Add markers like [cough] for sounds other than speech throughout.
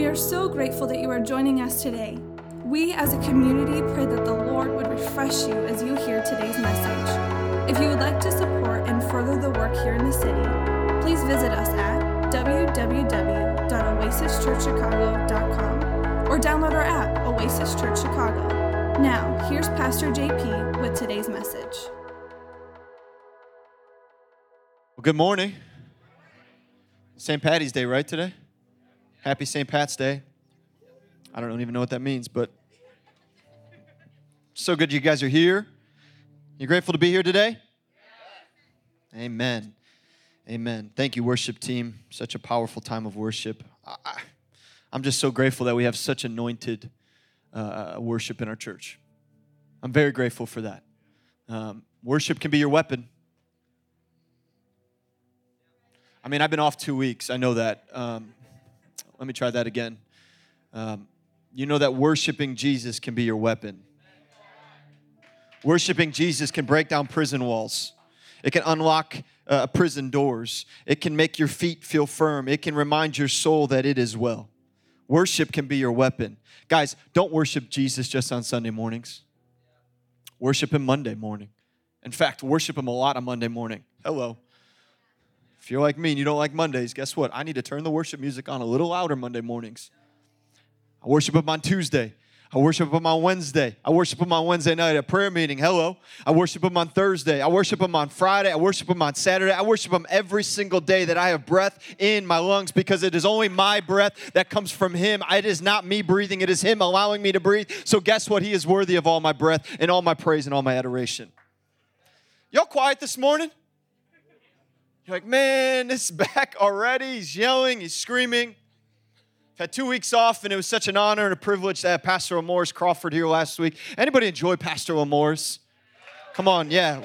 We are so grateful that you are joining us today. We as a community pray that the Lord would refresh you as you hear today's message. If you would like to support and further the work here in the city, please visit us at www.oasischurchchicago.com or download our app, Oasis Church Chicago. Now, here's Pastor JP with today's message. Well, good morning. St. Patty's Day, right, today? Happy St. Pat's Day. I don't even know what that means, but so good you guys are here. You grateful to be here today? Amen. Amen. Thank you, worship team. Such a powerful time of worship. I, am just so grateful that we have such anointed uh, worship in our church. I'm very grateful for that. Um, worship can be your weapon. I mean, I've been off two weeks. I know that. Um, let me try that again. Um, you know that worshiping Jesus can be your weapon. Worshiping Jesus can break down prison walls. It can unlock uh, prison doors. It can make your feet feel firm. It can remind your soul that it is well. Worship can be your weapon. Guys, don't worship Jesus just on Sunday mornings. Worship Him Monday morning. In fact, worship Him a lot on Monday morning. Hello. If you're like me and you don't like Mondays, guess what? I need to turn the worship music on a little louder Monday mornings. I worship Him on Tuesday. I worship Him on Wednesday. I worship Him on Wednesday night at prayer meeting. Hello. I worship Him on Thursday. I worship Him on Friday. I worship Him on Saturday. I worship Him every single day that I have breath in my lungs because it is only my breath that comes from Him. It is not me breathing, it is Him allowing me to breathe. So, guess what? He is worthy of all my breath and all my praise and all my adoration. Y'all quiet this morning? You're like, man, this is [laughs] back already. He's yelling, he's screaming. Had two weeks off, and it was such an honor and a privilege to have Pastor Amores Crawford here last week. Anybody enjoy Pastor Amores? Come on, yeah.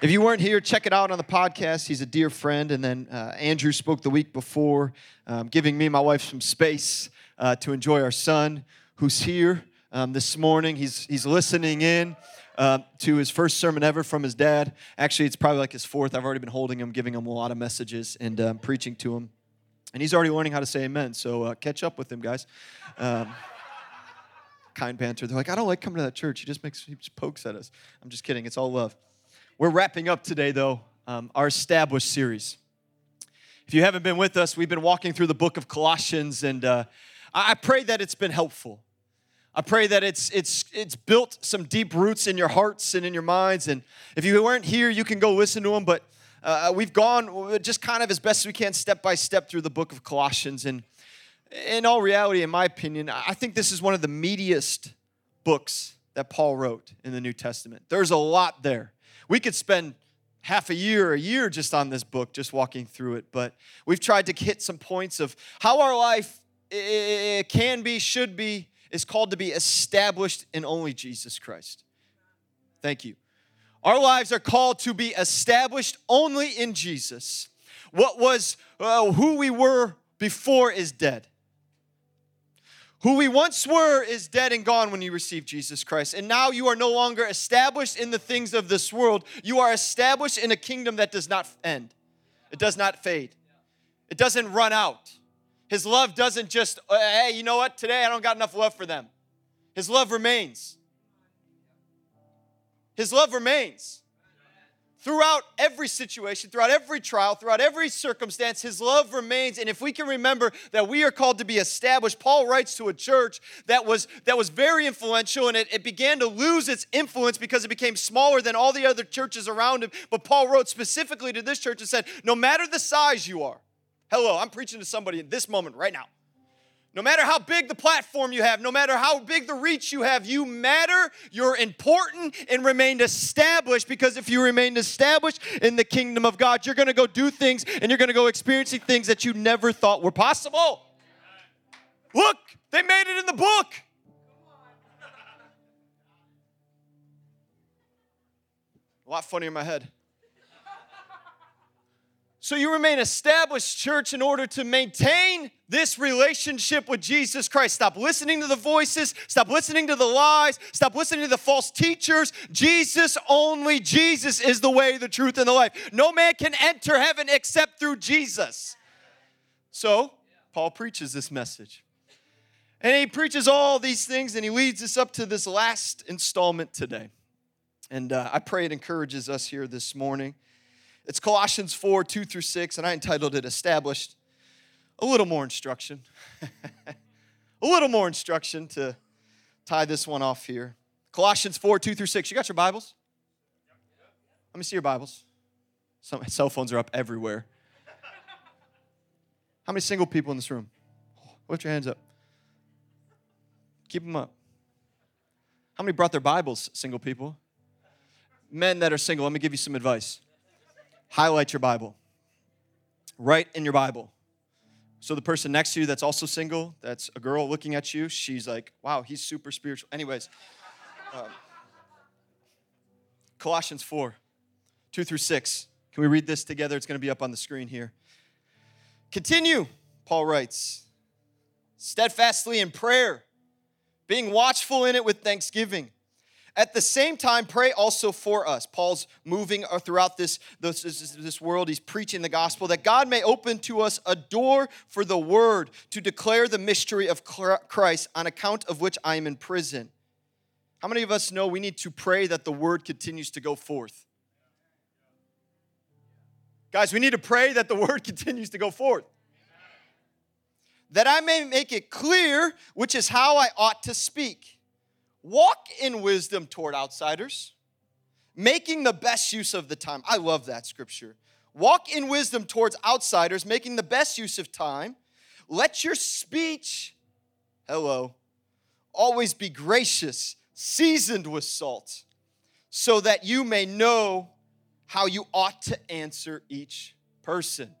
If you weren't here, check it out on the podcast. He's a dear friend. And then uh, Andrew spoke the week before, um, giving me and my wife some space uh, to enjoy our son who's here um, this morning. He's, he's listening in uh, to his first sermon ever from his dad. Actually, it's probably like his fourth. I've already been holding him, giving him a lot of messages, and um, preaching to him. And he's already learning how to say amen. So uh, catch up with him, guys. Um, kind banter. They're like, I don't like coming to that church. He just makes, he just pokes at us. I'm just kidding. It's all love. We're wrapping up today, though, um, our established series. If you haven't been with us, we've been walking through the book of Colossians, and uh, I pray that it's been helpful. I pray that it's it's it's built some deep roots in your hearts and in your minds. And if you weren't here, you can go listen to them. But uh, we've gone just kind of as best as we can, step by step, through the book of Colossians. And in all reality, in my opinion, I think this is one of the meatiest books that Paul wrote in the New Testament. There's a lot there. We could spend half a year, a year just on this book, just walking through it. But we've tried to hit some points of how our life can be, should be, is called to be established in only Jesus Christ. Thank you. Our lives are called to be established only in Jesus. What was uh, who we were before is dead. Who we once were is dead and gone when you receive Jesus Christ. And now you are no longer established in the things of this world. You are established in a kingdom that does not end, it does not fade, it doesn't run out. His love doesn't just, uh, hey, you know what? Today I don't got enough love for them. His love remains. His love remains. Throughout every situation, throughout every trial, throughout every circumstance, His love remains. And if we can remember that we are called to be established, Paul writes to a church that was, that was very influential and it, it began to lose its influence because it became smaller than all the other churches around him. But Paul wrote specifically to this church and said, No matter the size you are, Hello, I'm preaching to somebody in this moment right now. No matter how big the platform you have, no matter how big the reach you have, you matter, you're important, and remain established because if you remain established in the kingdom of God, you're gonna go do things and you're gonna go experiencing things that you never thought were possible. Look, they made it in the book. A lot funnier in my head. So you remain established, church, in order to maintain this relationship with Jesus Christ. Stop listening to the voices, stop listening to the lies, stop listening to the false teachers. Jesus, only Jesus is the way, the truth, and the life. No man can enter heaven except through Jesus. So, Paul preaches this message. And he preaches all these things and he leads us up to this last installment today. And uh, I pray it encourages us here this morning. It's Colossians 4 2 through 6, and I entitled it Established. A little more instruction. [laughs] a little more instruction to tie this one off here. Colossians 4 2 through 6. You got your Bibles? Let me see your Bibles. Some cell phones are up everywhere. [laughs] How many single people in this room? Lift your hands up. Keep them up. How many brought their Bibles, single people? Men that are single, let me give you some advice. Highlight your Bible. Write in your Bible. So the person next to you that's also single, that's a girl looking at you, she's like, wow, he's super spiritual. Anyways, um, Colossians 4, 2 through 6. Can we read this together? It's going to be up on the screen here. Continue, Paul writes, steadfastly in prayer, being watchful in it with thanksgiving. At the same time, pray also for us. Paul's moving throughout this, this, this, world. He's preaching the gospel that God may open to us a door for the word to declare the mystery of Christ, on account of which I am in prison. How many of us know we need to pray that the word continues to go forth? Guys, we need to pray that the [laughs] word continues to go forth. That I may make it clear which is how I ought to speak. Walk in wisdom toward outsiders, making the best use of the time. I love that scripture. Walk in wisdom towards outsiders, making the best use of time. Let your speech, hello, always be gracious, seasoned with salt, so that you may know how you ought to answer each person.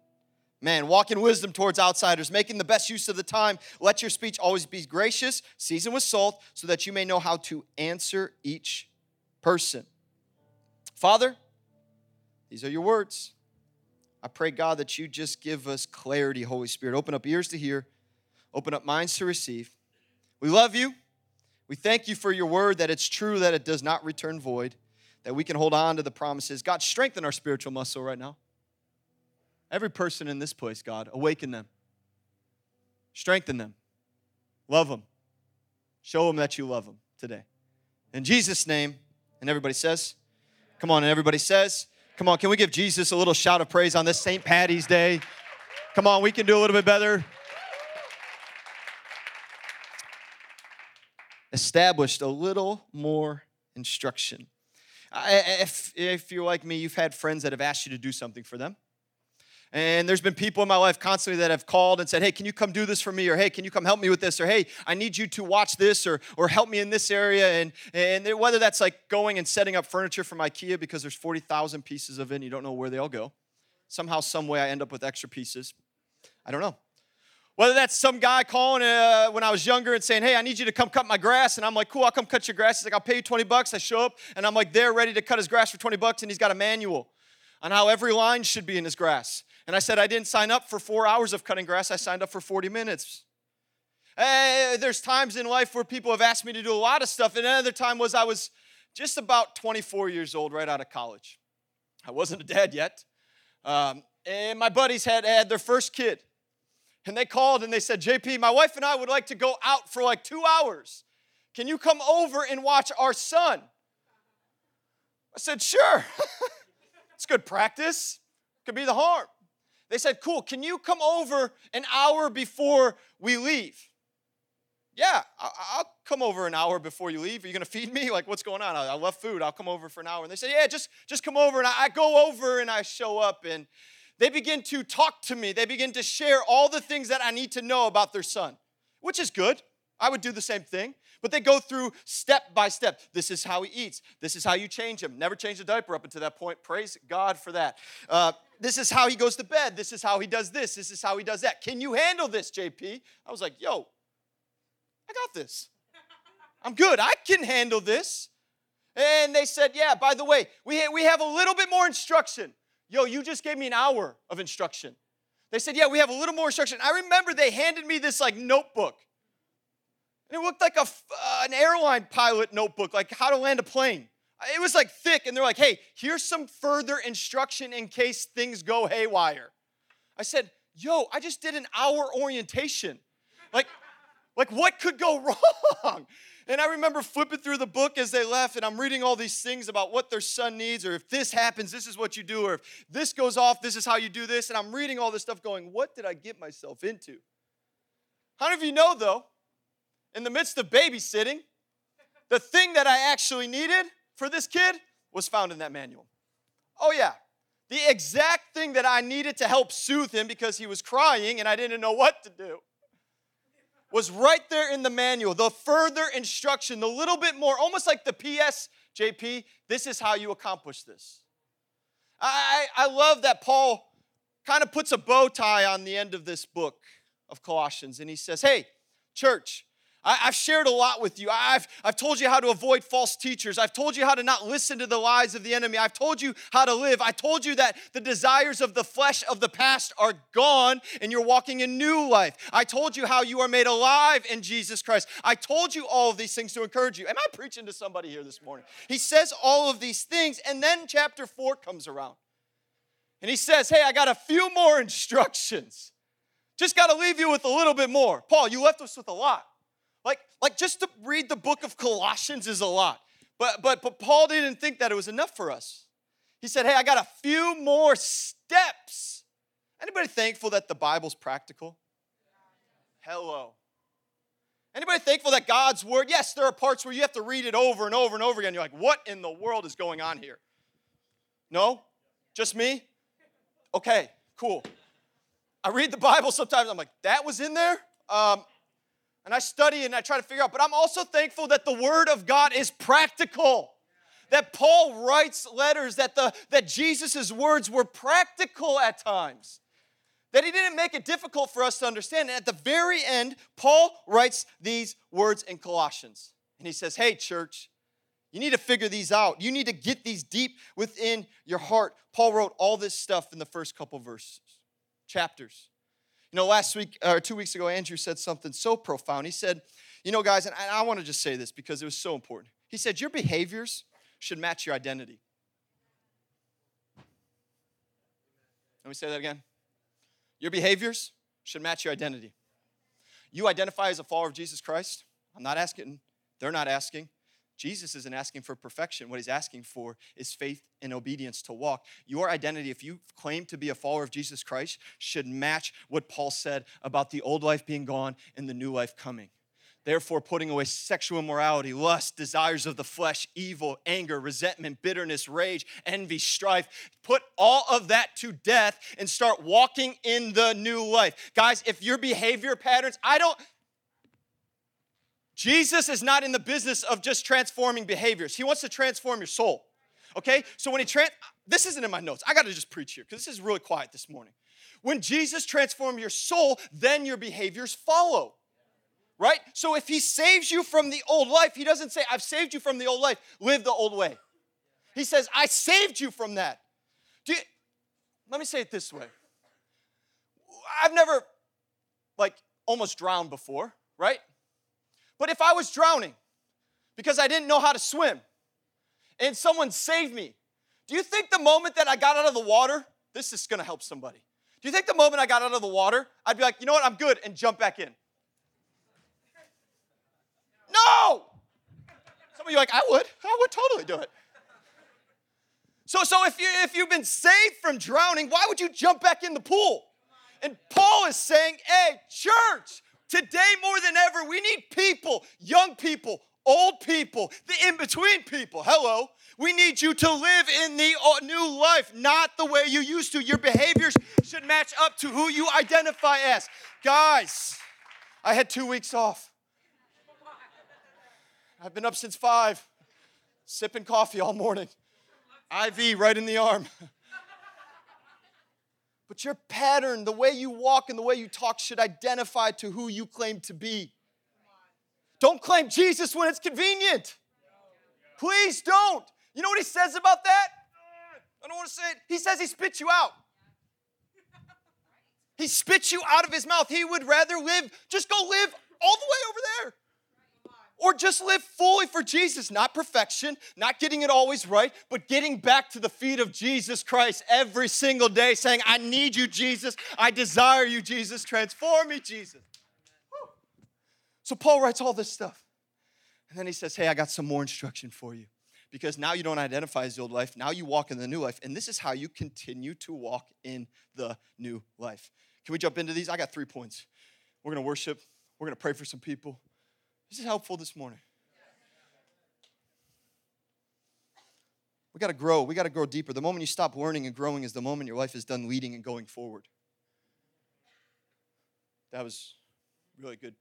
Man, walk in wisdom towards outsiders, making the best use of the time. Let your speech always be gracious, seasoned with salt, so that you may know how to answer each person. Father, these are your words. I pray, God, that you just give us clarity, Holy Spirit. Open up ears to hear, open up minds to receive. We love you. We thank you for your word, that it's true, that it does not return void that we can hold on to the promises. God, strengthen our spiritual muscle right now. Every person in this place, God, awaken them, strengthen them, love them, show them that you love them today. In Jesus' name, and everybody says, Come on, and everybody says, Come on, can we give Jesus a little shout of praise on this St. Patty's Day? Come on, we can do a little bit better. Established a little more instruction. If, if you're like me, you've had friends that have asked you to do something for them. And there's been people in my life constantly that have called and said, Hey, can you come do this for me? Or Hey, can you come help me with this? Or Hey, I need you to watch this or, or help me in this area. And, and whether that's like going and setting up furniture from IKEA because there's 40,000 pieces of it and you don't know where they all go. Somehow, some way, I end up with extra pieces. I don't know. Whether that's some guy calling uh, when I was younger and saying, Hey, I need you to come cut my grass. And I'm like, Cool, I'll come cut your grass. He's like, I'll pay you 20 bucks. I show up and I'm like, There, ready to cut his grass for 20 bucks. And he's got a manual on how every line should be in his grass. And I said, I didn't sign up for four hours of cutting grass, I signed up for 40 minutes. Hey, there's times in life where people have asked me to do a lot of stuff. And another time was I was just about 24 years old, right out of college. I wasn't a dad yet. Um, and my buddies had had their first kid. And they called and they said, JP, my wife and I would like to go out for like two hours. Can you come over and watch our son? I said, Sure. [laughs] it's good practice. Could be the harm. They said, Cool, can you come over an hour before we leave? Yeah, I'll come over an hour before you leave. Are you going to feed me? [laughs] Like, what's going on? I love food. I'll come over for an hour. And they said, Yeah, just, just come over. And I go over and I show up. And they begin to talk to me. They begin to share all the things that I need to know about their son, which is good. I would do the same thing. But they go through step by step. This is how he eats. This is how you change him. Never change a diaper up until that point. Praise God for that. Uh, this is how he goes to bed. This is how he does this. This is how he does that. Can you handle this, JP? I was like, yo, I got this. I'm good. I can handle this. And they said, yeah, by the way, we, ha- we have a little bit more instruction. Yo, you just gave me an hour of instruction. They said, Yeah, we have a little more instruction. I remember they handed me this like notebook. And it looked like a, uh, an airline pilot notebook, like how to land a plane. It was like thick, and they're like, Hey, here's some further instruction in case things go haywire. I said, yo, I just did an hour orientation. Like, like what could go [laughs] wrong? And I remember flipping through the book as they left, and I'm reading all these things about what their son needs, or if this happens, this is what you do, or if this goes off, this is how you do this. And I'm reading all this stuff going, what did I get myself into? How many of you know, though, in the midst of babysitting, the thing that I actually needed for this kid was found in that manual? Oh, yeah. The exact thing that I needed to help soothe him because he was crying and I didn't know what to do was right there in the manual. The further instruction, the little bit more, almost like the PS, JP, this is how you accomplish this. I, I love that Paul kind of puts a bow tie on the end of this book of Colossians and he says, Hey, church, I, have shared a lot with you. I've, I've told you how to avoid false teachers. I've told you how to not listen to the lies of the enemy. I've told you how to live. I told you that the desires of the flesh of the past are gone and you're walking in new life. I told you how you are made alive in Jesus Christ. I told you all of these things to encourage you. Am I preaching to somebody here this morning? He says all of these things, and then chapter four comes around. And he says, Hey, I got a few more [laughs] instructions. Just got to leave you with a little bit more. Paul, you left us with a lot. Like, like just to read the book of Colossians is a lot. But, but, but Paul didn't think that it was enough for us. He said, hey, I got a few more steps. Anybody thankful that the Bible's practical? Hello. Anybody thankful that God's word, yes, there are parts where you have to read it over and over and over again. You're like, what in the world is going on here? No? Just me? Okay, cool. I read the Bible sometimes, I'm like, that was in there? Um, and I study and I try to figure out, but I'm also thankful that the Word of God is practical. That Paul writes letters, that, the, that Jesus' words were practical at times. That he didn't make it difficult for us to understand. And at the very end, Paul writes these words in Colossians. And he says, Hey, church, you need to figure these out. You need to get these deep within your heart. Paul wrote all this stuff in the first couple verses, chapters. You know, last week or two weeks ago, Andrew said something so profound. He said, You know, guys, and I want to just say this because it was so important. He said, Your behaviors should match your identity. Let me say that again. Your behaviors should match your identity. You identify as a follower of Jesus Christ. I'm not asking, they're not asking. Jesus isn't asking for perfection. What he's asking for is faith and obedience to walk. Your identity, if you claim to be a follower of Jesus Christ, should match what Paul said about the old life being gone and the new life coming. Therefore, putting away sexual immorality, lust, desires of the flesh, evil, anger, resentment, bitterness, rage, envy, strife, put all of that to death and start walking in the new life. Guys, if your behavior patterns, I don't, Jesus is not in the business of just transforming behaviors. He wants to transform your soul. Okay? So when he trans this isn't in my notes. I got to just preach here because this is really quiet this morning. When Jesus transforms your soul, then your behaviors follow. Right? So if he saves you from the old life, he doesn't say, I've saved you from the old life, live the old way. He says, I saved you from that. You, let me say it this way. I've never like almost drowned before, right? But if I was drowning because I didn't know how to swim and someone saved me, do you think the moment that I got out of the water, this is gonna help somebody? Do you think the moment I got out of the water, I'd be like, you know what, I'm good, and jump back in? No! Some of you like, I would. I would totally do it. So, so if, you, if you've been saved from drowning, why would you jump back in the pool? And Paul is saying, hey, church, Today, more than ever, we need people, young people, old people, the in between people. Hello. We need you to live in the uh, new life, not the way you used to. Your behaviors should match up to who you identify as. Guys, I had two weeks off. I've been up since five, sipping coffee all morning. IV right in the arm. [laughs] But your pattern, the way you walk and the way you talk, should identify to who you claim to be. Don't claim Jesus when it's convenient. Please don't. You know what he says about that? I don't want to say it. He says he spits you out. He spits you out of his mouth. He would rather live, just go live all the way over there. Or just live fully for Jesus, not perfection, not getting it always right, but getting back to the feet of Jesus Christ every single day, saying, I need you, Jesus. I desire you, Jesus. Transform me, Jesus. So Paul writes all this stuff. And then he says, Hey, I got some more instruction for you. Because now you don't identify as the old life, now you walk in the new life. And this is how you continue to walk in the new life. Can we jump into these? I got three points. We're gonna worship, we're gonna pray for some people. This is helpful this morning. We got to grow. We got to grow deeper. The moment you stop learning and growing is the moment your life is done leading and going forward. That was really good.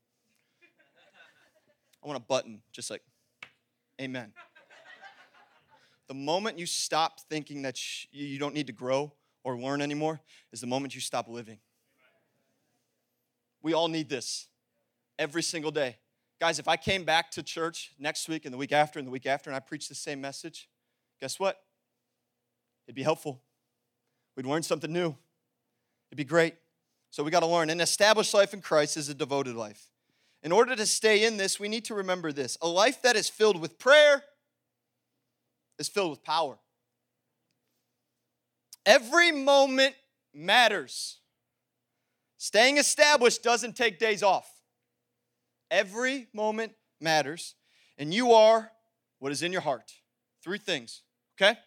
I want a button, just like, Amen. The moment you stop thinking that you don't need to grow or learn anymore is the moment you stop living. We all need this every single day. Guys, if I came back to church next week and the week after and the week after and I preached the same message, guess what? It'd be helpful. We'd learn something new. It'd be great. So we got to learn. An established life in Christ is a devoted life. In order to stay in this, we need to remember this a life that is filled with prayer is filled with power. Every moment matters. Staying established doesn't take days off. Every moment matters, and you are what is in your heart. Three things, okay?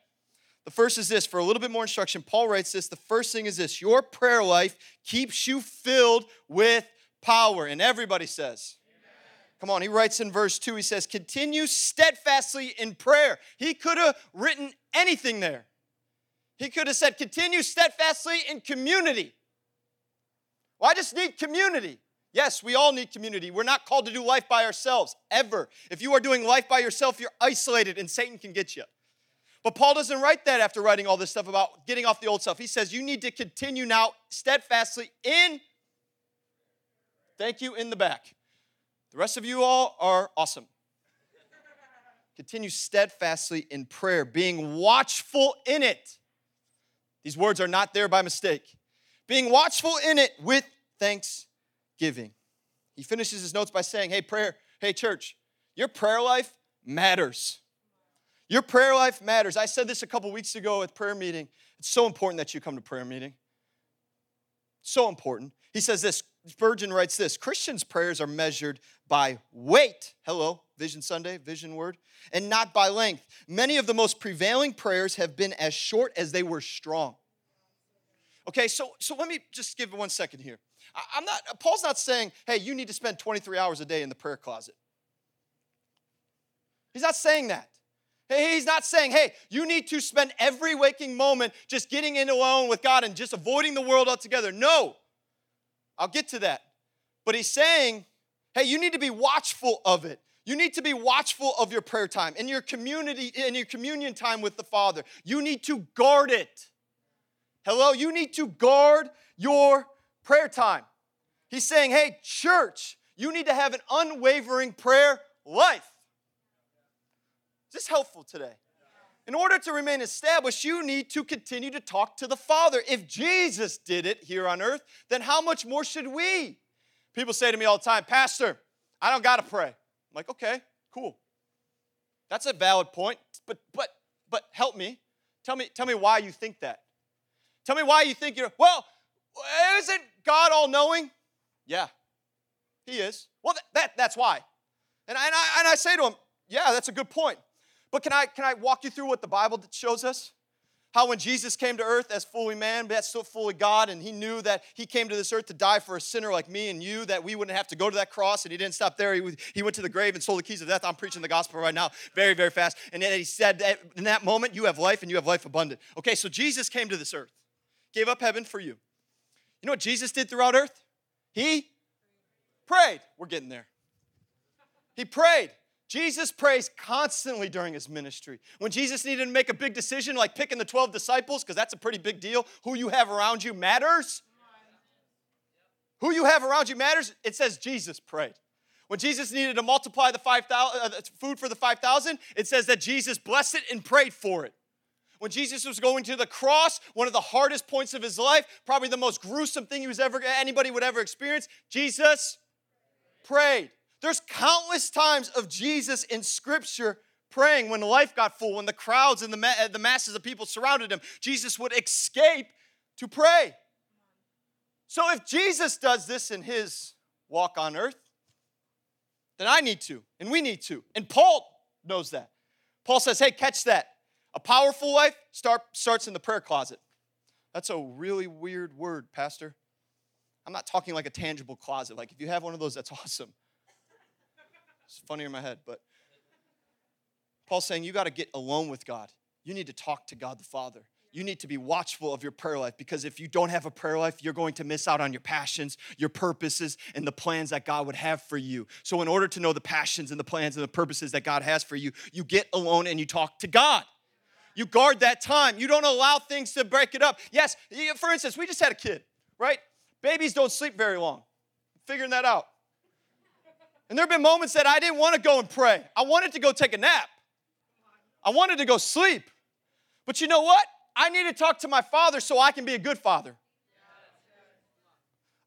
The first is this for a little bit more instruction, Paul writes this. The first thing is this your prayer life keeps you filled with power. And everybody says, Come on, he writes in verse 2, he says, Continue steadfastly in prayer. He could have written anything there. He could have said, Continue steadfastly in community. Well, I just need community. Yes, we all need community. We're not called to do life by ourselves, ever. If you are doing life by yourself, you're isolated and Satan can get you. But Paul doesn't write that after writing all this stuff about getting off the old stuff. He says, You need to continue now steadfastly in, thank you, in the back. The rest of you all are awesome. Continue steadfastly in prayer, being watchful in it. These words are not there by mistake. Being watchful in it with thanksgiving. He finishes his notes by saying, Hey, prayer, hey, church, your prayer life matters. Your prayer life matters. I said this a couple weeks ago at prayer meeting. It's so important that you come to prayer meeting. So important. He says this Spurgeon writes this Christians' prayers are measured by weight. Hello, Vision Sunday, vision word, and not by length. Many of the most prevailing prayers have been as short as they were strong. Okay, so, so let me just give one second here. I, I'm not, Paul's not saying, hey, you need to spend 23 hours a day in the prayer closet. He's not saying that. He's not saying, hey, you need to spend every waking moment just getting in alone with God and just avoiding the world altogether. No. I'll get to that. But he's saying, hey, you need to be watchful of it. You need to be watchful of your prayer time in your community, in your communion time with the Father. You need to guard it. Hello, you need to guard your prayer time. He's saying, hey, church, you need to have an unwavering prayer life. Is this helpful today? In order to remain established, you need to continue to talk to the Father. If Jesus did it here on earth, then how much more should we? People say to me all the time, Pastor, I don't got to pray. I'm like, okay, cool. That's a valid point, but but but help me. Tell me tell me why you think that. Tell me why you think you're well, isn't God all knowing? Yeah. He is. Well, that, that that's why. And I, and I and I say to him, yeah, that's a good point. But can I, can I walk you through what the Bible shows us? How when Jesus came to earth as fully man, but still fully God, and he knew that he came to this earth to die for a sinner like me and you, that we wouldn't have to go to that cross, and he didn't stop there. He, he went to the grave and sold the keys of death. I'm preaching the gospel right now very, very fast. And then he said that in that moment, you have life and you have life abundant. Okay, so Jesus came to this earth, gave up heaven for you. You know what Jesus did throughout earth? He prayed. We're getting there. He prayed. Jesus prays constantly during his ministry. When Jesus needed to make a big decision, like picking the 12 disciples, because that's a pretty big deal, who you have around you matters. Who you have around you matters. It says Jesus prayed. When Jesus needed to multiply the 5,000 uh, food for the 5,000, it says that Jesus blessed it and prayed for it. When Jesus was going to the cross, one of the hardest points of his life, probably the most gruesome thing he was ever anybody would ever experience, Jesus prayed. There's countless times of Jesus in Scripture praying when life got full, when the crowds and the, ma- the masses of people surrounded him. Jesus would escape to pray. So if Jesus does this in his walk on earth, then I need to, and we need to. And Paul knows that. Paul says, hey, catch that. A powerful life start, starts in the prayer closet. That's a really weird word, Pastor. I'm not talking like a tangible closet. Like if you have one of those, that's [laughs] awesome. It's funny in my head, but Paul's saying you got to get alone with God. You need to talk to God the Father. You need to be watchful of your prayer life because if you don't have a prayer life, you're going to miss out on your passions, your purposes, and the plans that God would have for you. So, in order to know the passions and the plans and the purposes that God has for you, you get alone and you talk to God. You guard that time. You don't allow things to break it up. Yes, for instance, we just had a kid, right? Babies don't sleep very long. Figuring that out. And there have been moments that I didn't want to go and pray. I wanted to go take a nap. I wanted to go sleep. But you know what? I need to talk to my father so I can be a good father.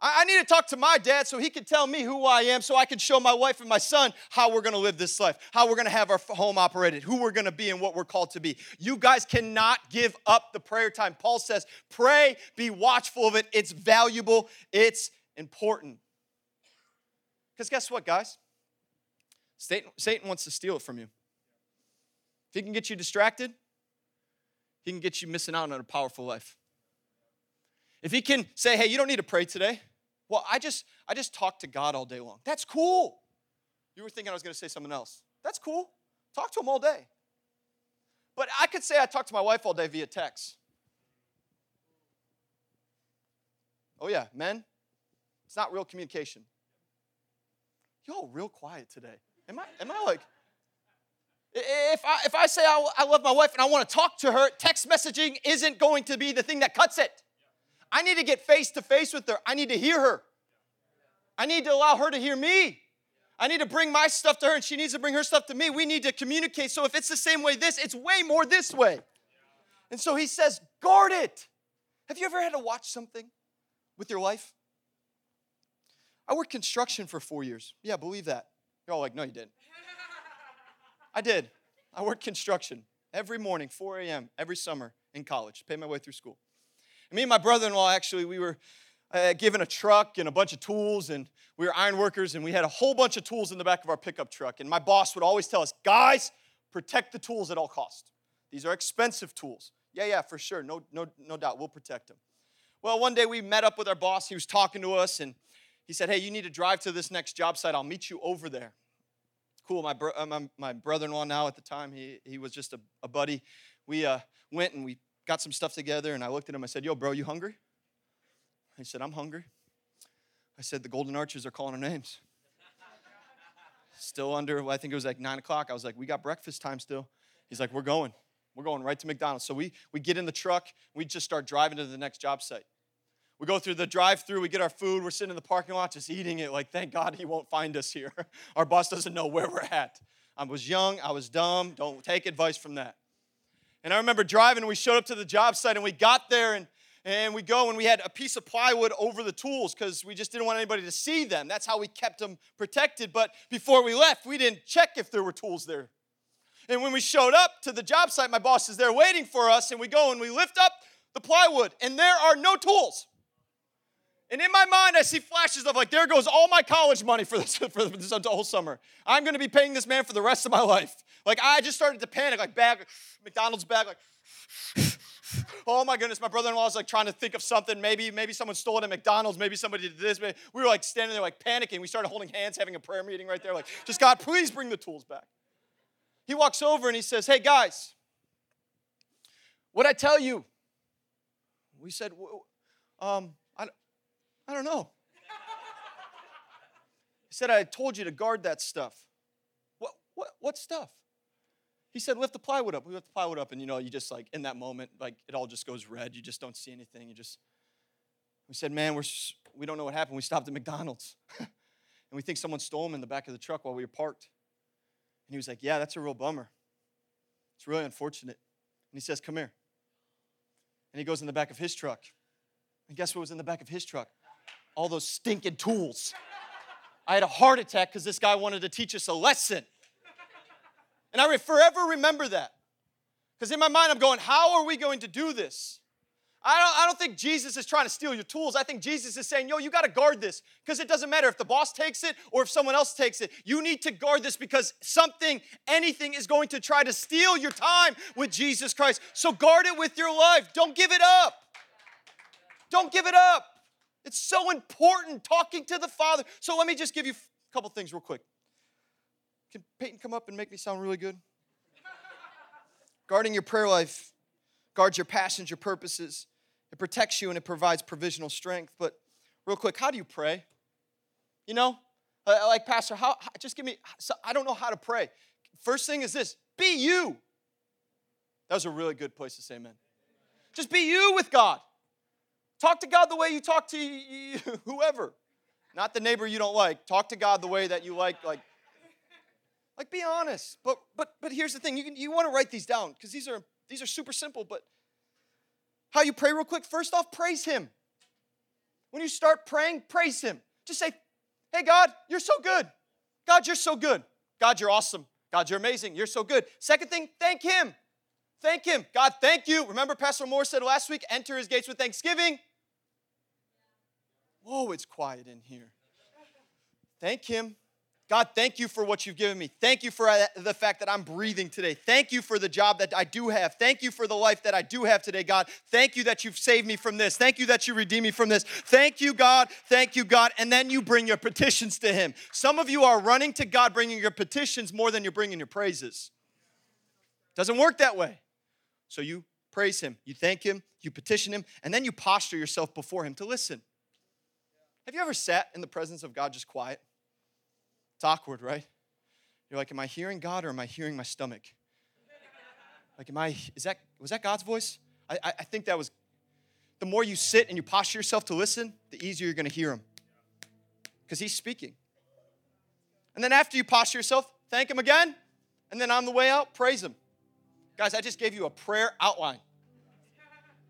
I need to talk to my dad so he can tell me who I am, so I can show my wife and my son how we're gonna live this life, how we're gonna have our home operated, who we're gonna be, and what we're called to be. You guys cannot give up the prayer time. Paul says, pray, be watchful of it. It's valuable, it's important. Because guess what, guys? Satan, Satan wants to steal it from you. If he can get you distracted, he can get you missing out on a powerful life. If he can say, hey, you don't need to pray today, well, I just I just talk to God all day long. That's cool. You were thinking I was going to say something else. That's cool. Talk to him all day. But I could say I talk to my wife all day via text. Oh yeah, men, it's not real communication. Y'all real quiet today. Am I am I like if I, if I say I, I love my wife and I want to talk to her, text messaging isn't going to be the thing that cuts it. I need to get face to face with her. I need to hear her. I need to allow her to hear me. I need to bring my stuff to her and she needs to bring her stuff to me. We need to communicate. So if it's the same way this, it's way more this way. And so he says, guard it. Have you ever had to watch something with your life? I worked construction for four years. Yeah, believe that. You're all like, no, you didn't. I did. I worked construction every morning, 4 a.m., every summer in college, paid my way through school. Me and my brother in law, actually, we were uh, given a truck and a bunch of tools, and we were iron workers, and we had a whole bunch of tools in the back of our pickup truck. And my boss would always tell us, guys, protect the tools at all costs. These are expensive tools. Yeah, yeah, for sure. No, no, no doubt. We'll protect them. Well, one day we met up with our boss. He was talking to us, and he said, Hey, you need to drive to this next job site. I'll meet you over there cool. My, bro, uh, my, my brother-in-law now at the time, he, he was just a, a buddy. We uh, went and we got some stuff together, and I looked at him. I said, yo, bro, you hungry? He said, I'm hungry. I said, the Golden Arches are calling our names. still under, I think it was like 9 o'clock. I was like, we got breakfast time still. He's like, we're going. We're going right to McDonald's. So we, we get in the truck. We just start driving to the next job site. We go through the drive through, we get our food, we're sitting in the parking lot just eating it. Like, thank God he won't find us here. [laughs] Our boss doesn't know where we're at. I was young, I was dumb. Don't take advice from that. And I remember driving, we showed up to the job site, and we got there, and, and we go, and we had a piece of plywood over the tools because we just didn't want anybody to see them. That's how we kept them protected. But before we left, we didn't check if there were tools there. And when we showed up to the job site, my boss is there waiting for us, and we go and we lift up the plywood, and there are no tools. And in my mind, I see flashes of like, there goes all my college money for this [laughs] for this whole summer. I'm going to be paying this man for the rest of my life. Like I just started to panic, like bag, McDonald's bag, like. oh my goodness, my brother-in-law was like trying to think of something. Maybe, maybe someone stole it at McDonald's. Maybe somebody did this. Maybe. We were like standing there, like panicking. We started holding hands, having a prayer meeting right there. Like, just God, please bring the tools back. He walks over and he says, "Hey guys, what I tell you?" We said, um, I don't know. He said, I told you to guard that stuff. What, what, what stuff? He said, lift the plywood up. We lift the plywood up, and you know, you just like, in that moment, like it all just goes red. You just don't see anything. You just, we said, man, we're, we don't know what happened. We stopped at McDonald's. [laughs] and we think someone stole them in the back of the truck while we were parked. And he was like, yeah, that's a real bummer. It's really unfortunate. And he says, come here. And he goes in the back of his truck. And guess what was in the back of his truck? all those stinking tools. I had a heart attack because this guy wanted to teach us a lesson. And I forever remember that. Because in my mind, I'm going, how are we going to do this? I don't, I don't think Jesus is trying to steal your tools. I think Jesus is saying, yo, you got to guard this because it doesn't matter if the boss takes it or if someone else takes it. You need to guard this because something, anything is going to try to steal your time with Jesus Christ. So guard it with your life. Don't give it up. Don't give it up. It's so important talking to the Father. So let me just give you a couple things real quick. Can Peyton come up and make me sound really good? [laughs] Guarding your prayer life guards your passions, your purposes. It protects you and it provides provisional strength. But real quick, how do you pray? You know, uh, like Pastor, how just give me, so I don't know how to pray. First thing is this be you. That was a really good place to say amen. Just be you with God. Talk to God the way you talk to [laughs] whoever, not the neighbor you don't like. Talk to God the way that you like, like, like be honest. But but but here's the thing: you can, you want to write these down because these are these are super simple. But how you pray real quick? First off, praise Him. When you start praying, praise Him. Just say, "Hey God, you're so good. God, you're so good. God, you're awesome. God, you're amazing. You're so good." Second thing, thank Him. Thank Him. God, thank you. Remember, Pastor Moore said last week, enter His gates with thanksgiving. Whoa, it's quiet in here. Thank Him. God, thank you for what you've given me. Thank you for uh, the fact that I'm breathing today. Thank you for the job that I do have. Thank you for the life that I do have today, God. Thank you that you've saved me from this. Thank you that you redeemed me from this. Thank you, God. Thank you, God. And then you bring your petitions to Him. Some of you are running to God bringing your petitions more than you're bringing your praises. Doesn't work that way. So you praise Him, you thank Him, you petition Him, and then you posture yourself before Him to listen. Have you ever sat in the presence of God just quiet? Awkward, right? You're like, am I hearing God or am I hearing my stomach? Like, am I, is that, was that God's voice? I, I think that was, the more you sit and you posture yourself to listen, the easier you're gonna hear Him. Because He's speaking. And then after you posture yourself, thank Him again. And then on the way out, praise Him. Guys, I just gave you a prayer outline.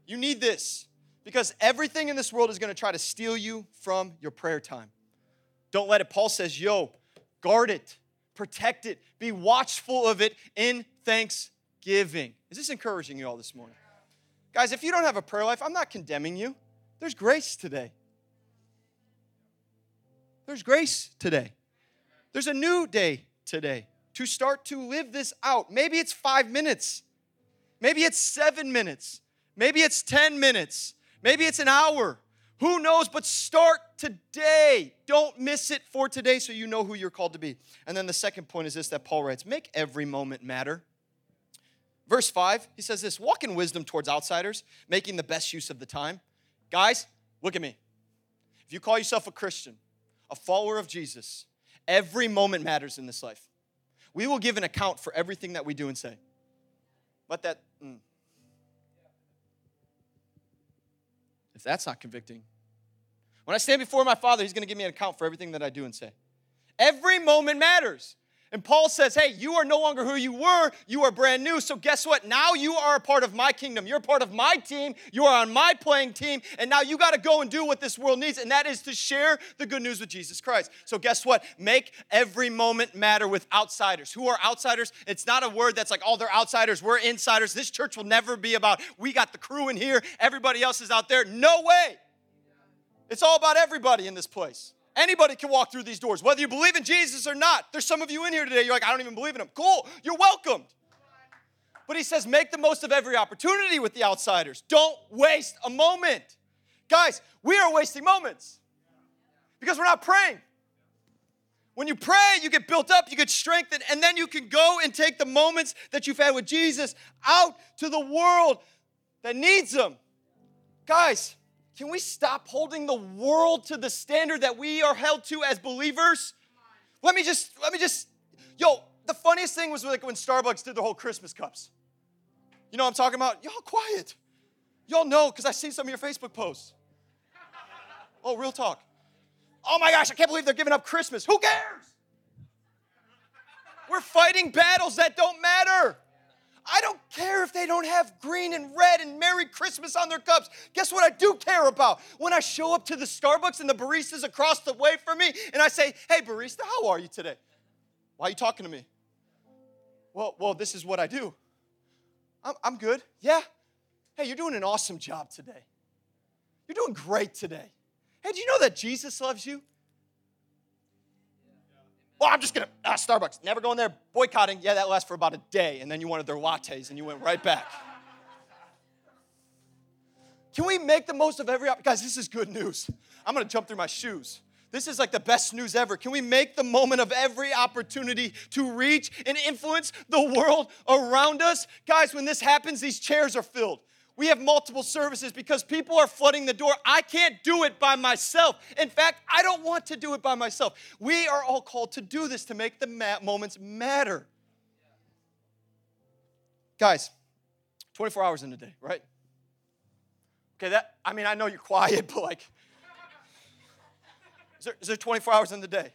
You need this because everything in this world is going to try to steal you from your prayer time. Don't let it. Paul says, yo, guard it, protect it, be watchful of it in thanksgiving. Is this encouraging you all this morning? Guys, if you don't have a prayer life, I'm not condemning you. There's grace today. There's grace today. There's a new day today to start to live this out. Maybe it's five minutes. Maybe it's seven minutes. Maybe it's 10 minutes. Maybe it's an hour. Who knows? But start today. Don't miss it for today so you know who you're called to be. And then the second point is this that Paul writes make every moment matter. Verse 5, he says this walk in wisdom towards outsiders, making the best use of the time. Guys, look at me. If you call yourself a Christian, a follower of Jesus, every moment matters in this life. We will give an account for everything that we do and say. Let that, If that's not convicting, when I stand before my Father, He's going to give me an account for everything that I do and say. Every moment matters. And Paul says, Hey, you are no longer who you were. You are brand new. So, guess what? Now you are a part of my kingdom. You're part of my team. You are on my playing team. And now you got to go and do what this world needs, and that is to share the good news with Jesus Christ. So, guess what? Make every moment matter with outsiders. Who are outsiders? It's not a word that's like, oh, they're outsiders. We're insiders. This church will never be about, we got the crew in here, everybody else is out there. No way. It's all about everybody in this place. Anybody can walk through these doors, whether you believe in Jesus or not. There's some of you in here today, you're like, I don't even believe in him. Cool, you're welcomed. But he says, make the most of every opportunity with the outsiders. Don't waste a moment. Guys, we are wasting moments because we're not praying. When you pray, you get built up, you get strengthened, and then you can go and take the moments that you've had with Jesus out to the world that needs them. Guys, can we stop holding the world to the standard that we are held to as believers? Let me just, let me just, yo, the funniest thing was like when Starbucks did the whole Christmas cups. You know what I'm talking about? Y'all quiet. Y'all know because I see some of your Facebook posts. Oh, real talk. Oh my gosh, I can't believe they're giving up Christmas. Who cares? We're fighting battles that don't matter. I don't care if they don't have green and red and Merry Christmas on their cups. Guess what I do care about? When I show up to the Starbucks and the barista's across the way from me and I say, Hey, barista, how are you today? Why are you talking to me? Well, well, this is what I do. I'm, I'm good. Yeah. Hey, you're doing an awesome job today. You're doing great today. Hey, do you know that Jesus loves you? Well, I'm just gonna, ah, Starbucks, never going there, boycotting. Yeah, that lasts for about a day, and then you wanted their lattes and you went right back. Can we make the most of every opportunity? Guys, this is good news. I'm gonna jump through my shoes. This is like the best news ever. Can we make the moment of every opportunity to reach and influence the world around us? Guys, when this happens, these chairs are filled. We have multiple services because people are flooding the door. I can't do it by myself. In fact, I don't want to do it by myself. We are all called to do this to make the ma- moments matter. Guys, 24 hours in a day, right? Okay, that, I mean, I know you're quiet, [laughs] but like, is there, is there 24 hours in the day?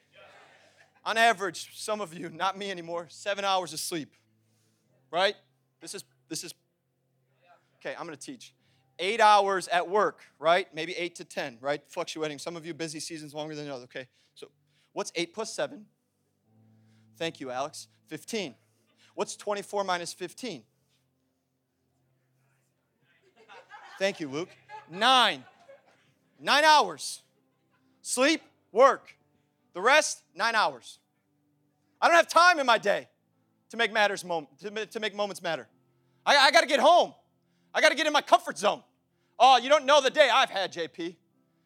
On average, some of you, not me anymore, seven hours of sleep, right? This is, this is Okay, I'm going to teach. Eight hours at work, right? Maybe eight to 10, right? Fluctuating. Some of you busy seasons longer than others. Okay, so what's eight plus seven? Thank you, Alex. 15. What's 24 minus 15? Thank you, Luke. Nine. Nine hours. Sleep, work. The rest, nine hours. I don't have time in my day to make matters moment, to, make moments matter. I, I got to get home. I got to get in my comfort zone. Oh, you don't know the day I've had, JP.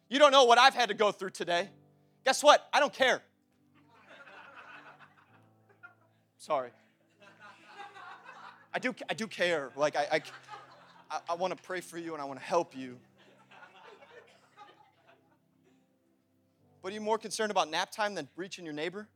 You don't know what I've had to go through today. Guess what? I don't care. Sorry. I do, I do care. Like, I, I, I want to pray for you and I want to help you. But are you more concerned about nap time than reaching your neighbor?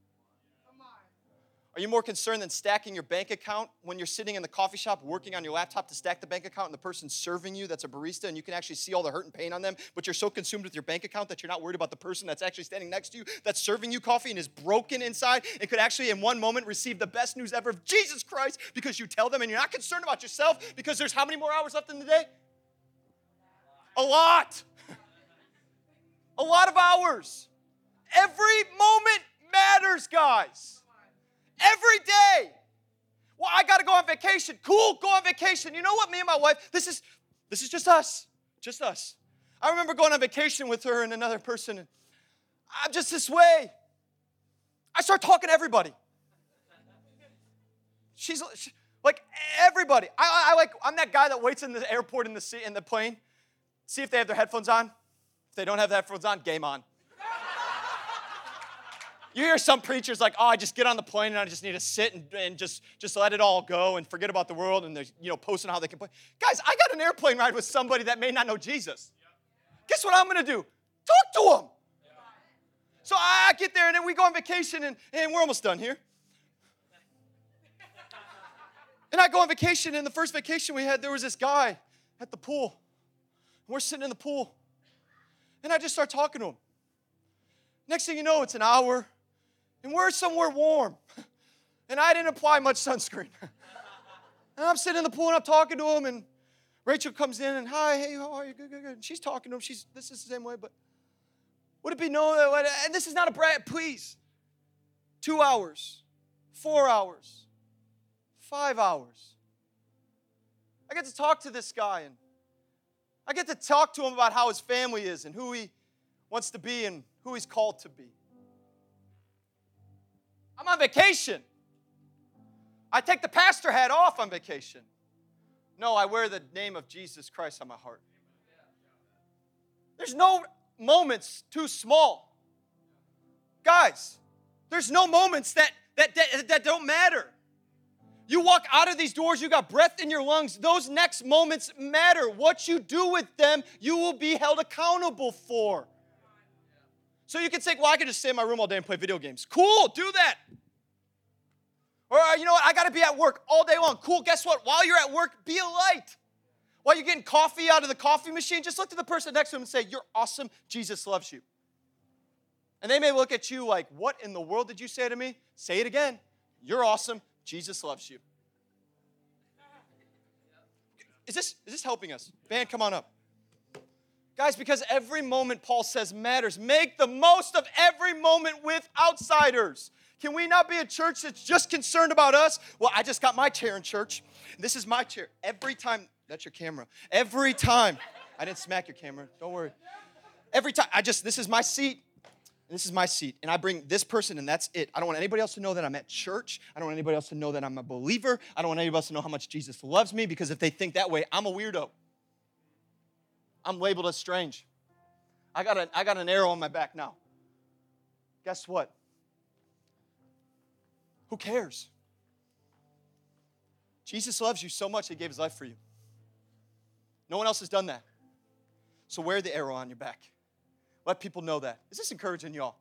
Are you more concerned than stacking your bank account when you're sitting in the coffee shop working on your laptop to stack the bank account and the person serving you that's a barista and you can actually see all the hurt and pain on them, but you're so consumed with your bank account that you're not worried about the person that's actually standing next to you that's serving you coffee and is broken inside and could actually in one moment receive the best news ever of Jesus Christ because you tell them and you're not concerned about yourself because there's how many more hours left in the day? A lot. [laughs] A lot of hours. Every moment matters, guys. Every day. Well, I got to go on vacation. Cool, go on vacation. You know what? Me and my wife, this is this is just us. Just us. I remember going on vacation with her and another person, and I'm just this way. I start talking to everybody. She's she, like everybody. I, I, like I'm that guy that waits in the airport in the seat in the plane, see if they have their headphones on. If they don't have their headphones on, game on. You hear some preachers like, oh, I just get on the plane and I just need to sit and, and just, just let it all go and forget about the world and they're, you know, posting how they can play. Guys, I got an airplane ride with somebody that may not know Jesus. Guess what I'm gonna do? Talk to him. So I get there and then we go on vacation and, and we're almost done here. And I go on vacation, and the first vacation we had, there was this guy at the pool. We're sitting in the pool. And I just start talking to him. Next thing you know, it's an hour, and we're somewhere warm. [laughs] And I didn't apply much sunscreen. [laughs] and I'm sitting in the pool and I'm talking to him, and Rachel comes in and, hi, hey, how are you? Good, good, good. And she's talking to him. She's, this is the same way, but would it be known that, and this is not a brag, please. Two hours, four hours, five hours. I get to talk to this guy, and I get to talk to him about how his family is and who he wants to be and who he's called to be. I'm on vacation. I take the pastor hat off on vacation. No, I wear the name of Jesus Christ on my heart. There's no moments too small. Guys, there's no moments that, that, that, that don't matter. You walk out of these doors, you got breath in your lungs. Those next moments matter. What you do with them, you will be held accountable for. So you can say, well, I could just stay in my room all day and play video games. Cool, do that. Or, uh, you know what, I gotta be at work all day long. Cool, guess what? While you're at work, be a light. While you're getting coffee out of the coffee machine, just look to the person next to him and say, You're awesome, Jesus loves you. And they may look at you like, What in the world did you say to me? Say it again. You're awesome, Jesus loves you. is this is this helping us? Band, come on up. Guys, because every moment Paul says matters. Make the most of every moment with outsiders. Can we not be a church that's just concerned about us? Well, I just got my chair in church. This is my chair. Every time, that's your camera. Every time, I didn't smack your camera, don't worry. Every time, I just, this is my seat. This is my seat, and I bring this person, and that's it. I don't want anybody else to know that I'm at church. I don't want anybody else to know that I'm a believer. I don't want anybody else to know how much Jesus loves me because if they think that way, I'm a weirdo. I'm labeled as strange. I got, a, I got an arrow on my back now. Guess what? Who cares? Jesus loves you so much, he gave his life for you. No one else has done that. So wear the arrow on your back. Let people know that. Is this encouraging y'all?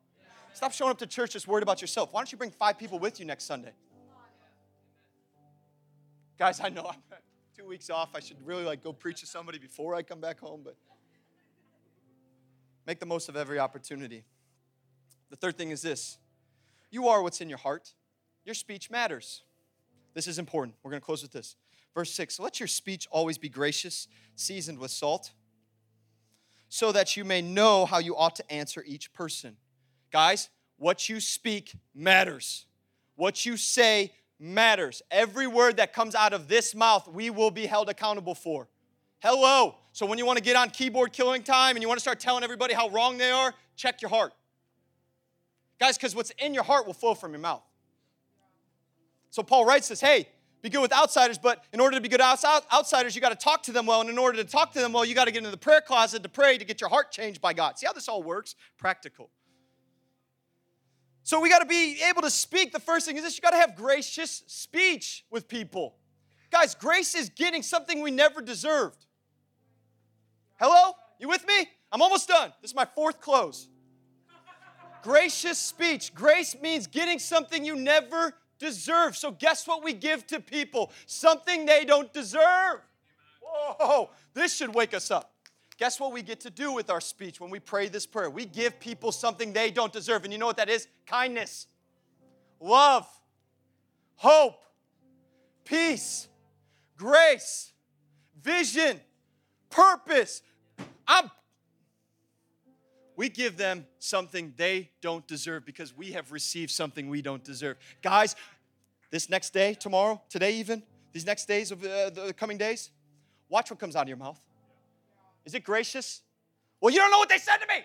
Stop showing up to church just worried about yourself. Why don't you bring five people with you next Sunday? Guys, I know I'm two weeks off. I should really like go preach to somebody before I come back home, but make the most of every opportunity. The third thing is this you are what's in your heart, your speech matters. This is important. We're going to close with this. Verse 6 Let your speech always be gracious, seasoned with salt, so that you may know how you ought to answer each person. Guys, what you speak matters. What you say matters. Every word that comes out of this mouth, we will be held accountable for. Hello. So when you want to get on keyboard killing time and you want to start telling everybody how wrong they are, check your heart. Guys, because what's in your heart will flow from your mouth. So Paul writes this hey, be good with outsiders, but in order to be good outsiders, you got to talk to them well. And in order to talk to them well, you got to get into the prayer closet to pray to get your heart changed by God. See how this all works? Practical. So we got to be able to speak. The first thing is this you got to have gracious speech with people. Guys, grace is getting something we never deserved. Hello? You with me? I'm almost done. This is my fourth close. Gracious speech. Grace means getting something you never deserve. So, guess what we give to people? Something they don't deserve. Whoa, this should wake us up. Guess what we get to do with our speech when we pray this prayer? We give people something they don't deserve. And you know what that is? Kindness, love, hope, peace, grace, vision, purpose. I'm we give them something they don't deserve because we have received something we don't deserve. Guys, this next day, tomorrow, today even, these next days of uh, the coming days, watch what comes out of your mouth. Is it gracious? Well, you don't know what they said to me.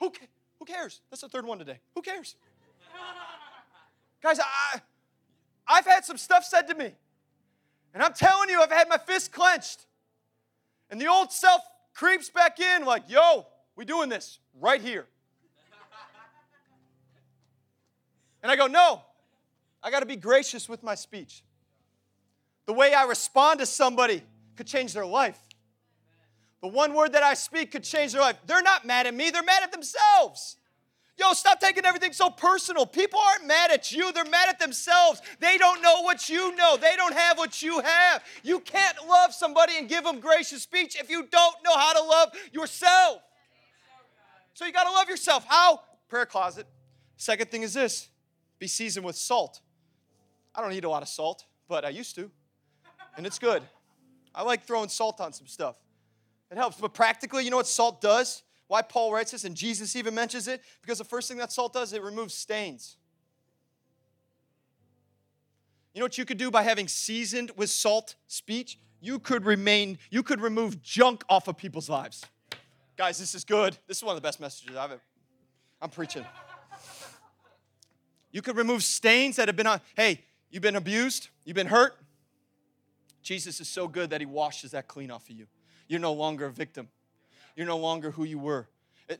Who, who cares? That's the third one today. Who cares? Guys, I, I've had some stuff said to me. And I'm telling you, I've had my fist clenched. And the old self creeps back in, like, yo, we doing this right here. And I go, no, I got to be gracious with my speech. The way I respond to somebody could change their life. The one word that I speak could change their life. They're not mad at me, they're mad at themselves. Yo, stop taking everything so personal. People aren't mad at you, they're mad at themselves. They don't know what you know, they don't have what you have. You can't love somebody and give them gracious speech if you don't know how to love yourself. So you got to love yourself. How? Prayer closet. Second thing is this be seasoned with salt. I don't eat a lot of salt, but I used to, and it's good. I like throwing salt on some stuff. It helps. But practically, you know what salt does? Why Paul writes this and Jesus even mentions it? Because the first thing that salt does, it removes stains. You know what you could do by having seasoned with salt speech? You could remain, you could remove junk off of people's lives. Guys, this is good. This is one of the best messages I've ever. I'm preaching. You could remove stains that have been on. Hey, you've been abused, you've been hurt. Jesus is so good that he washes that clean off of you. You're no longer a victim. You're no longer who you were.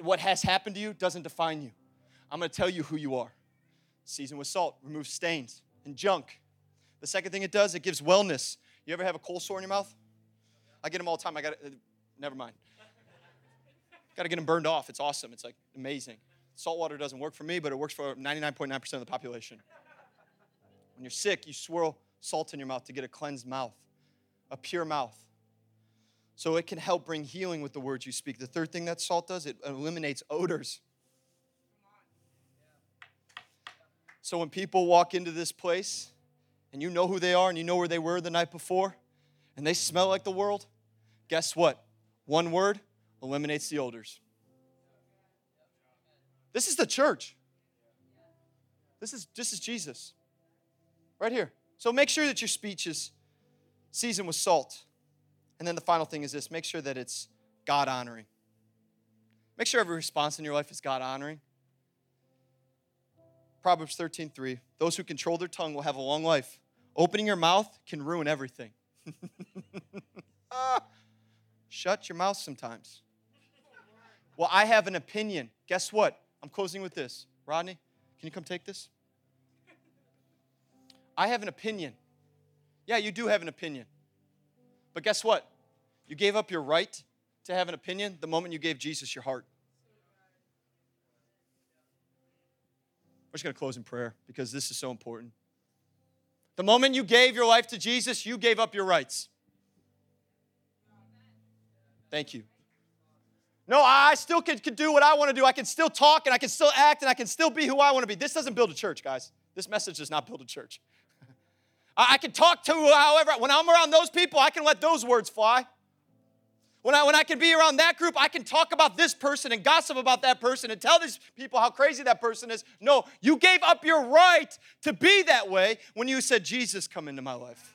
What has happened to you doesn't define you. I'm to tell you who you are. Season with salt, remove stains and junk. The second thing it does, it gives wellness. You ever have a cold sore in your mouth? I get them all the time. I got it. Uh, never mind. Got to get them burned off. It's awesome. It's like amazing. Salt water doesn't work for me, but it works for 99.9% of the population. When you're sick, you swirl salt in your mouth to get a cleansed mouth, a pure mouth. So it can help bring healing with the words you speak. The third thing that salt does, it eliminates odors. So when people walk into this place and you know who they are and you know where they were the night before, and they smell like the world, guess what? One word eliminates the odors. This is the church. This is this is Jesus. Right here. So make sure that your speech is seasoned with salt. And then the final thing is this make sure that it's God honoring. Make sure every response in your life is God honoring. Proverbs 13, 3. Those who control their tongue will have a long life. Opening your mouth can ruin everything. [laughs] ah, shut your mouth sometimes. Well, I have an opinion. Guess what? I'm closing with this. Rodney, can you come take this? I have an opinion. Yeah, you do have an opinion. But guess what? You gave up your right to have an opinion the moment you gave Jesus your heart. We're just going to close in prayer because this is so important. The moment you gave your life to Jesus, you gave up your rights. Thank you. No, I still can, can do what I want to do. I can still talk and I can still act and I can still be who I want to be. This doesn't build a church, guys. This message does not build a church. I, I can talk to however, when I'm around those people, I can let those words fly. When I, when I can be around that group, I can talk about this person and gossip about that person and tell these people how crazy that person is. No, you gave up your right to be that way when you said, Jesus, come into my life.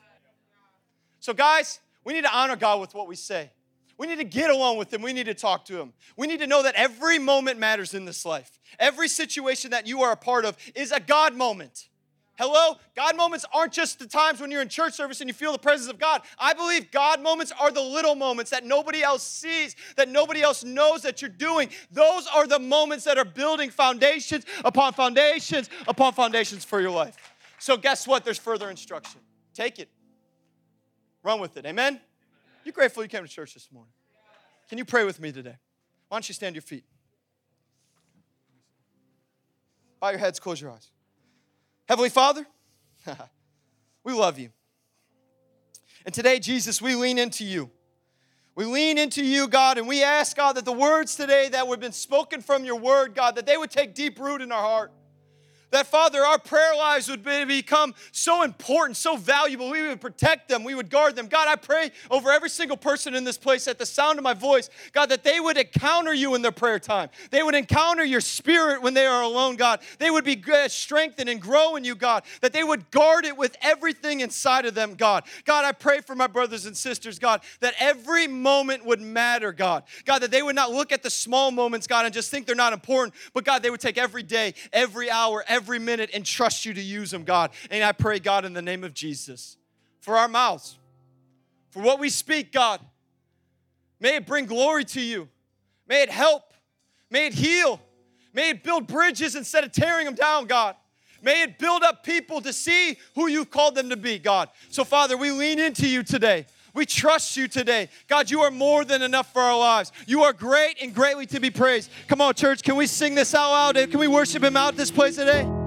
So, guys, we need to honor God with what we say. We need to get along with Him. We need to talk to Him. We need to know that every moment matters in this life. Every situation that you are a part of is a God moment. Hello? God moments aren't just the times when you're in church service and you feel the presence of God. I believe God moments are the little moments that nobody else sees, that nobody else knows that you're doing. Those are the moments that are building foundations upon foundations upon foundations for your life. So, guess what? There's further instruction. Take it, run with it. Amen? You're grateful you came to church this morning? Can you pray with me today? Why don't you stand your feet? Bow your heads, close your eyes. Heavenly Father, [laughs] we love you. And today, Jesus, we lean into you. We lean into you, God, and we ask, God, that the words today that have been spoken from your word, God, that they would take deep root in our heart. That, Father, our prayer lives would become so important, so valuable. We would protect them, we would guard them. God, I pray over every single person in this place at the sound of my voice, God, that they would encounter you in their prayer time. They would encounter your spirit when they are alone, God. They would be strengthened and grow in you, God. That they would guard it with everything inside of them, God. God, I pray for my brothers and sisters, God, that every moment would matter, God. God, that they would not look at the small moments, God, and just think they're not important, but God, they would take every day, every hour, every every minute and trust you to use them, God. And I pray, God, in the name of Jesus, for our mouths, for what we speak, God, may it bring glory to you. May it help. May it heal. May it build bridges instead of tearing them down, God. May it build up people to see who you've called them to be, God. So, Father, we lean into you today. We trust you today. God, you are more than enough for our lives. You are great and greatly to be praised. Come on, church, can we sing this out loud? Can we worship him out this place today?